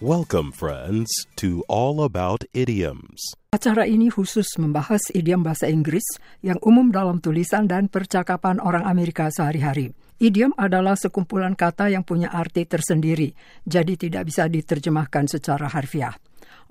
Welcome, friends, to All About Idioms. Acara ini khusus membahas idiom bahasa Inggris yang umum dalam tulisan dan percakapan orang Amerika sehari-hari. Idiom adalah sekumpulan kata yang punya arti tersendiri, jadi tidak bisa diterjemahkan secara harfiah.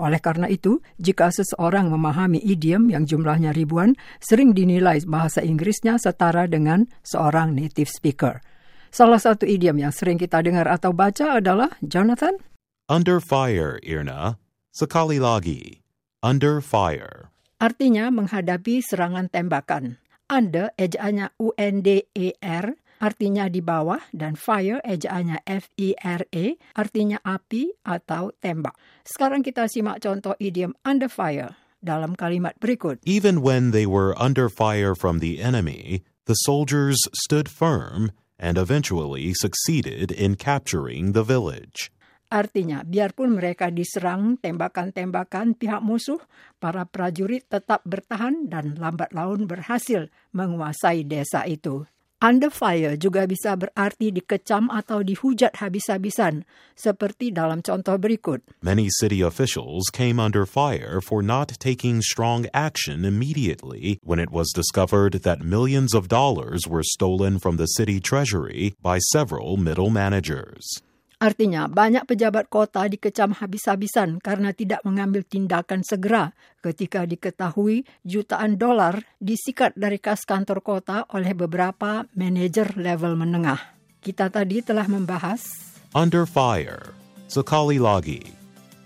Oleh karena itu, jika seseorang memahami idiom yang jumlahnya ribuan, sering dinilai bahasa Inggrisnya setara dengan seorang native speaker. Salah satu idiom yang sering kita dengar atau baca adalah Jonathan. Under fire, Irna. Sekali lagi. Under fire. Artinya menghadapi serangan tembakan. Under ejaannya U-N-D-E-R, artinya di bawah, dan fire ejaannya F-I-R-E, artinya api atau tembak. Sekarang kita simak contoh idiom under fire dalam kalimat berikut. Even when they were under fire from the enemy, the soldiers stood firm and eventually succeeded in capturing the village. Artinya, biarpun mereka diserang tembakan-tembakan pihak musuh, para prajurit tetap bertahan dan lambat laun berhasil menguasai desa itu. Under fire juga bisa berarti dikecam atau dihujat habis-habisan, seperti dalam contoh berikut. Many city officials came under fire for not taking strong action immediately when it was discovered that millions of dollars were stolen from the city treasury by several middle managers. Artinya, banyak pejabat kota dikecam habis-habisan karena tidak mengambil tindakan segera ketika diketahui jutaan dolar disikat dari kas kantor kota oleh beberapa manajer level menengah. Kita tadi telah membahas Under fire. Sekali lagi.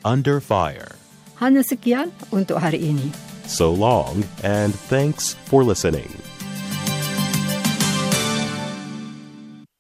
Under fire. hanya sekian untuk hari ini. So long, and thanks for listening.